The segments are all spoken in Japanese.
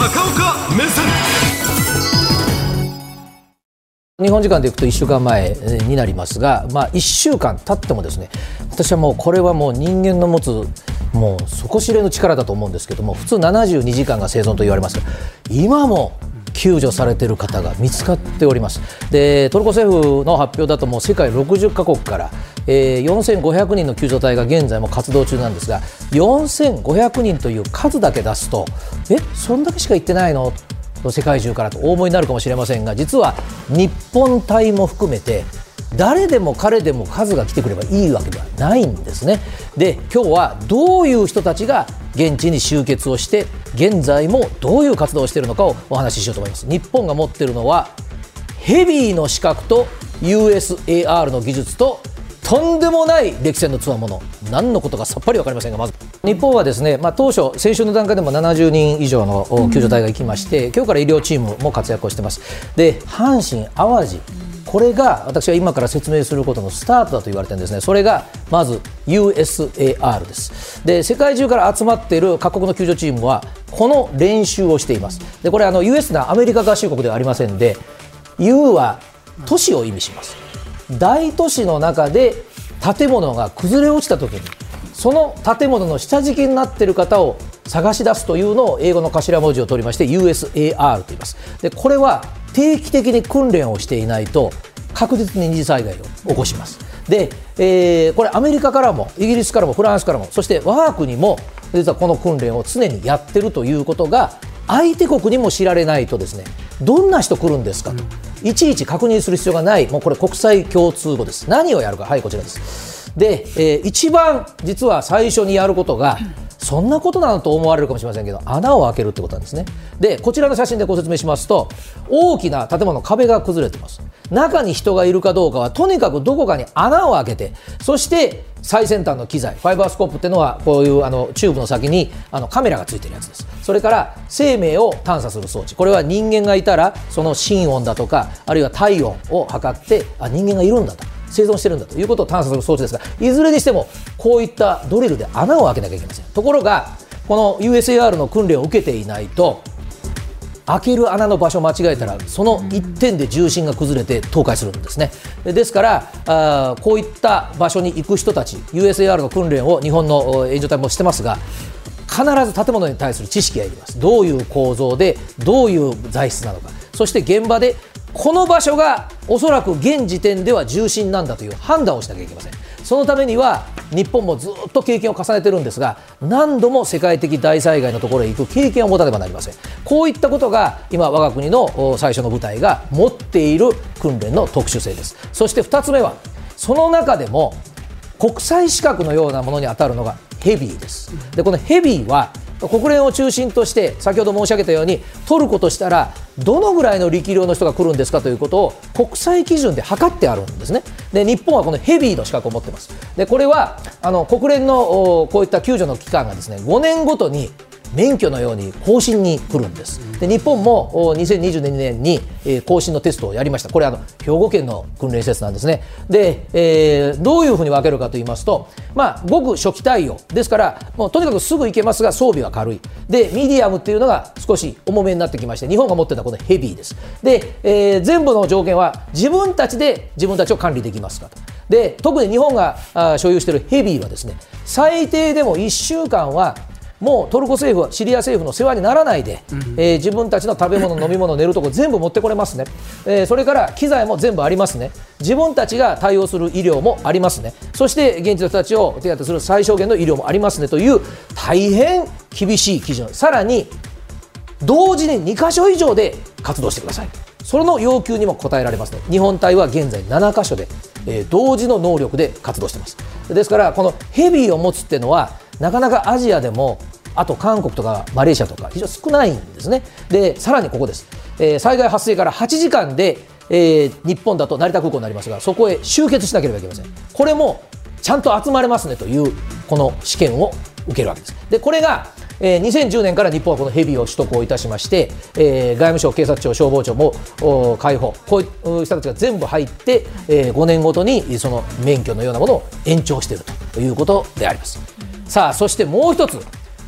高岡目線。日本時間でいくと1週間前になりますが、まあ、1週間経ってもですね私はもうこれはもう人間の持つもう底知れぬ力だと思うんですけども普通72時間が生存と言われますが今も救助されている方が見つかっております。でトルコ政府の発表だともう世界60カ国から、えー、4500人の救助隊が現在も活動中なんですが4500人という数だけ出すとえそんだけしか行ってないの？世界中からとお思いになるかもしれませんが実は日本隊も含めて誰でも彼でも数が来てくればいいわけではないんですね。で今日はどういう人たちが現地に集結をして現在もどういう活動をしているのかをお話ししようと思います。日本が持っているのはヘビーの資格と USAR の技術ととんでもない歴戦のつわもの何のことかさっぱり分かりませんがまず日本はですね、まあ、当初先週の段階でも70人以上の救助隊が行きまして、今日から医療チームも活躍をしてますで阪神・淡路これが私は今から説明することのスタートだと言われてるんですね、それがまず USAR です。で世界中から集まっている各国の救助チームはこの練習をしています。でこれあの US なアメリカ合衆国ではありませんで U は都市を意味します。大都市の中で建物が崩れ落ちた時にその建物の下敷きになっている方を探し出すというのを英語の頭文字を取りまして USAR と言います。でこれは定期的に訓練をしていないと確実に二次災害を起こします。で、えー、これアメリカからもイギリスからもフランスからもそして我が国も実はこの訓練を常にやってるということが相手国にも知られないとですねどんな人来るんですかと、いちいち確認する必要がない、もうこれ国際共通語です。何をやるか、はい、こちらです。で、えー、一番実は最初にやることが、そんなことなのと思われるかもしれませんけど、穴を開けるってことなんですね。で、こちらの写真でご説明しますと、大きな建物の壁が崩れてます。中に人がいるかどうかは、とにかくどこかに穴を開けて、そして最先端の機材、ファイバースコープっていうのは、こういうあのチューブの先にあのカメラがついてるやつです。それから生命を探査する装置、これは人間がいたら、その心音だとか、あるいは体温を測って、あ人間がいるんだと。生存してるんだということを探査する装置ですが、いずれにしてもこういったドリルで穴を開けなきゃいけません。ところが、この USAR の訓練を受けていないと、開ける穴の場所を間違えたらその1点で重心が崩れて倒壊するんですね。ですからあこういった場所に行く人たち USAR の訓練を日本の援助隊もしてますが必ず建物に対する知識がいります。どういう構造でどういう材質なのか。そして現場でこの場所がおそらく現時点では重心なんだという判断をしなきゃいけません。そのためには日本もずっと経験を重ねてるんですが何度も世界的大災害のところへ行く経験を持たねばなりません。こういったことが今我が国の最初の部隊が持っている訓練の特殊性です。そして2つ目はその中でも国際資格のようなものに当たるのがヘビーです。でこのヘビーは国連を中心として先ほど申し上げたようにトルコとしたらどのぐらいの力量の人が来るんですかということを国際基準で測ってあるんですね。で日本はこのヘビーの資格を持ってます。でこれはあの国連のこういった救助の機関がですね5年ごとに免許のように更新に来るんです。で日本も2022年に、更新のテストをやりました。これあの兵庫県の訓練施設なんですね。で、えー、どういうふうに分けるかと言いますとまあごく初期対応。ですからもうとにかくすぐ行けますが装備は軽い。でミディアムっていうのが少し重めになってきまして日本が持ってるのはこのヘビーです。で、えー、全部の条件は自分たちで自分たちを管理できますかと。で特に日本が所有しているヘビーはですね最低でも1週間はもうトルコ政府はシリア政府の世話にならないで、うん、えー、自分たちの食べ物、飲み物、寝るとこ全部持ってこれますね、えー、それから機材も全部ありますね、自分たちが対応する医療もありますね、そして現地の人たちを手当てする最小限の医療もありますねという大変厳しい基準、さらに同時に2箇所以上で活動してください。その要求にも応えられますね。日本隊は現在7箇所で、えー、同時の能力で活動してます。ですから、このヘビーを持つっていうのは、なかなかアジアでもあと韓国とかマレーシアとか非常に少ないんですね。でさらにここです、えー、災害発生から8時間で、えー、日本だと成田空港になりますがそこへ集結しなければいけません。これもちゃんと集まれますねというこの試験を受けるわけです。でこれがえー、2010年から日本はこのヘビを取得をいたしまして、えー、外務省、警察庁、消防庁も解放、こういう人たちが全部入って、えー、5年ごとにその免許のようなものを延長しているということであります。さあそしてもう一つ。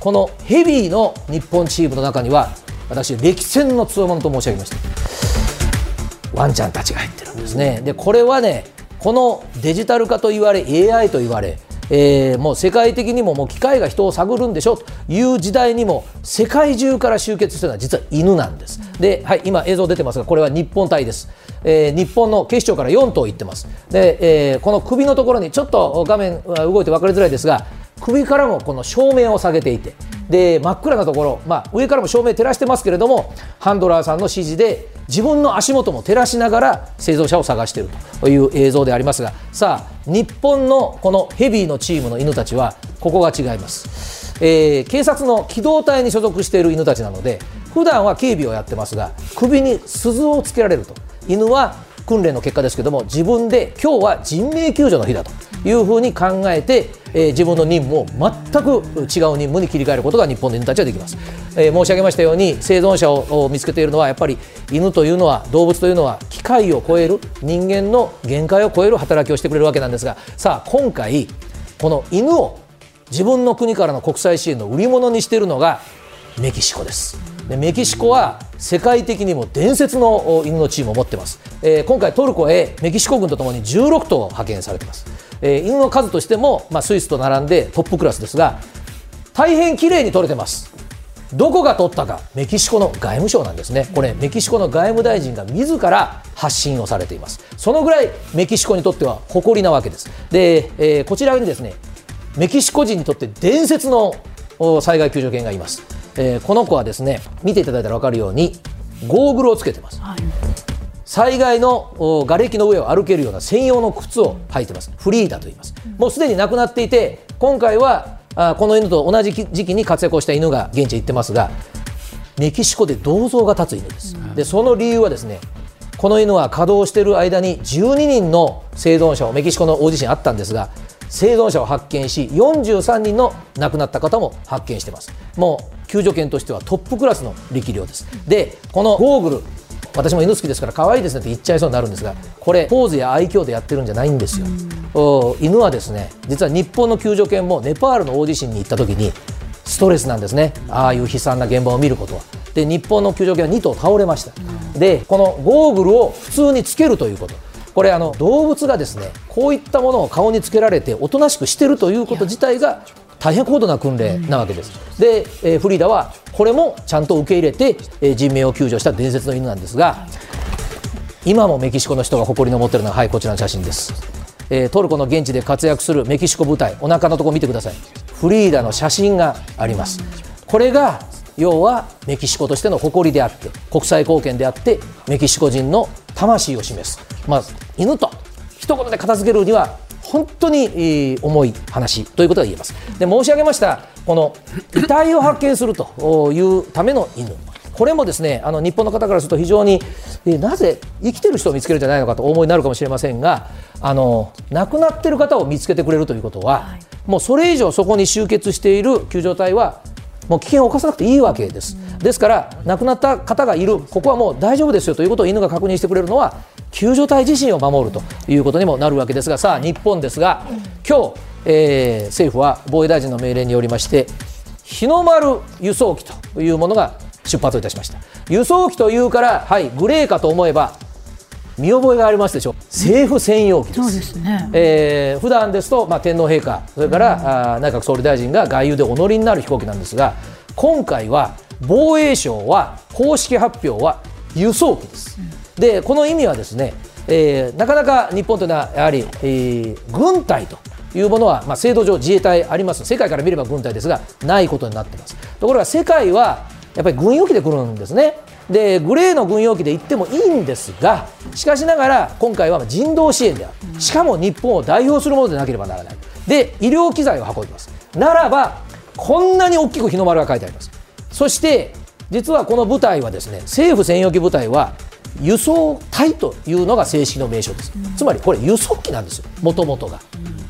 このヘビーの日本チームの中には私歴戦の強者と申し上げましたワンちゃんたちが入ってるんですねでこれはねこのデジタル化と言われ AI と言われえー、もう世界的にももう機械が人を探るんでしょという時代にも世界中から集結してるのは実は犬なんです。で、はい、今映像出てますがこれは日本隊です。えー、日本の警視庁から4頭行ってます。で、えー、この首のところにちょっと画面動いて分かりづらいですが首からもこの照明を下げていてで真っ暗なところ、まあ、上からも照明照らしてますけれどもハンドラーさんの指示で自分の足元も照らしながら製造者を探しているという映像でありますがさあ日本のこのヘビーのチームの犬たちはここが違います、えー、警察の機動隊に所属している犬たちなので普段は警備をやってますが首に鈴をつけられると。犬は訓練の結果ですけども自分で今日は人命救助の日だというふうに考えて、えー、自分の任務を全く違う任務に切り替えることが日本の犬たちはできます、えー、申し上げましたように生存者を見つけているのはやっぱり犬というのは動物というのは機械を超える人間の限界を超える働きをしてくれるわけなんですがさあ今回この犬を自分の国からの国際支援の売り物にしているのがメキシコです。でメキシコは世界的にも伝説の犬のチームを持ってます、えー、今回トルコへメキシコ軍とともに16頭派遣されてます。えー、犬の数としても、まあ、スイスと並んでトップクラスですが大変綺麗に撮れてます。どこが取ったかメキシコの外務省なんですね。これメキシコの外務大臣が自ら発信をされています。そのぐらいメキシコにとっては誇りなわけです。で、えー、こちらにですねメキシコ人にとって伝説の災害救助犬がいます、えー、この子はですね見ていただいたら分かるようにゴーグルをつけてます、はい。災害の瓦礫の上を歩けるような専用の靴を履いてます。フリーダと言います。もうすでに亡くなっていて今回はあこの犬と同じ時期に活躍をした犬が現地へ行ってますがメキシコで銅像が立つ犬です。でその理由はですねこの犬は稼働している間に12人の生存者をメキシコの大地震あったんですが生存者を発見し43人の亡くなった方も発見してます。もう救助犬としてはトップクラスの力量です。でこのゴーグル私も犬好きですから可愛いですねって言っちゃいそうになるんですがこれポーズや愛嬌でやってるんじゃないんですよ、犬はですね実は日本の救助犬もネパールの大地震に行った時にストレスなんですね。ああいう悲惨な現場を見ることは。で日本の救助犬は2頭倒れました、でこのゴーグルを普通につけるということこれあの動物がですねこういったものを顔につけられておとなしくしてるということ自体が大変高度な訓練なわけです。で、えー、フリーダはこれもちゃんと受け入れて、えー、人命を救助した伝説の犬なんですが今もメキシコの人が誇りに思っているのははいこちらの写真です、えー、トルコの現地で活躍するメキシコ部隊お腹のところ見てください。フリーダの写真があります。これが要はメキシコとしての誇りであって国際貢献であってメキシコ人の魂を示す、まあ、犬と。一言で片付けるには本当に重い話ということが言えます。で申し上げましたこの遺体を発見するというための犬。これもですねあの日本の方からすると非常に、えなぜ生きてる人を見つけるんじゃないのかとお思いになるかもしれませんがあの亡くなってる方を見つけてくれるということは、はい、もうそれ以上そこに集結している救助隊はもう危険を冒さなくていいわけです。ですから亡くなった方がいるここはもう大丈夫ですよということを犬が確認してくれるのは救助隊自身を守るということにもなるわけですがさあ日本ですが今日、えー、政府は防衛大臣の命令によりまして日の丸輸送機というものが出発いたしました輸送機というからはいグレーかと思えば見覚えがありますでしょ？う政府専用機です。そうですね。えー、普段ですとまあ天皇陛下それから、うん、あ内閣総理大臣が外遊でお乗りになる飛行機なんですが、今回は防衛省は公式発表は輸送機です。うん、でこの意味はですね、えー、なかなか日本というのはやはり、えー、軍隊というものは、まあ、制度上自衛隊あります世界から見れば軍隊ですがないことになっていますところが世界はやっぱり軍用機で来るんですねでグレーの軍用機で行ってもいいんですがしかしながら今回は人道支援である。しかも日本を代表するものでなければならない。で医療機材を運びます。ならばこんなに大きく日の丸が書いてあります。そして実はこの部隊はですね政府専用機部隊は輸送隊というのが正式の名称です、つまりこれ輸送機なんですよ。もともとが、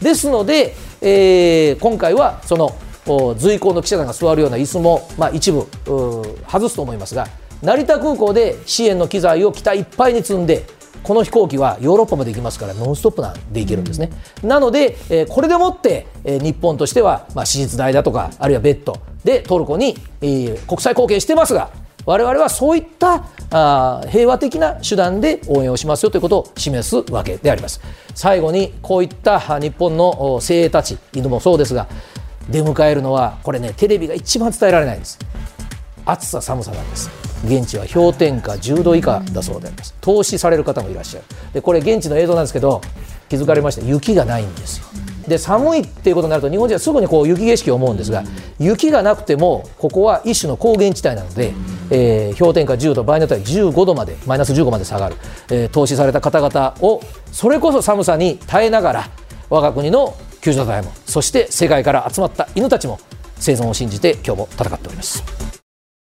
ですので、えー、今回はその随行の記者団が座るような椅子も、まあ、一部外すと思いますが成田空港で支援の機材を機体いっぱいに積んでこの飛行機はヨーロッパまで行きますからノンストップなんで行けるんですね、うん、なので、えー、これでもって、えー、日本としては、まあ、手術代だとかあるいはベッドでトルコに、えー、国際貢献してますが我々はそういったあ平和的な手段で応援をしますよということを示すわけであります。最後にこういった日本の精鋭たち犬もそうですが出迎えるのはこれねテレビが一番伝えられないんです。暑さ寒さなんです。現地は氷点下10度以下だそうであります。投資される方もいらっしゃる。でこれ現地の映像なんですけど気づかれました。雪がないんですよ。で寒いっていうことになると日本人はすぐにこう雪景色を思うんですが雪がなくてもここは一種の高原地帯なので、えー、氷点下10度場合によっては15度までマイナス15まで下がる、えー、投資された方々をそれこそ寒さに耐えながら我が国の救助隊もそして世界から集まった犬たちも生存を信じて今日も戦っております。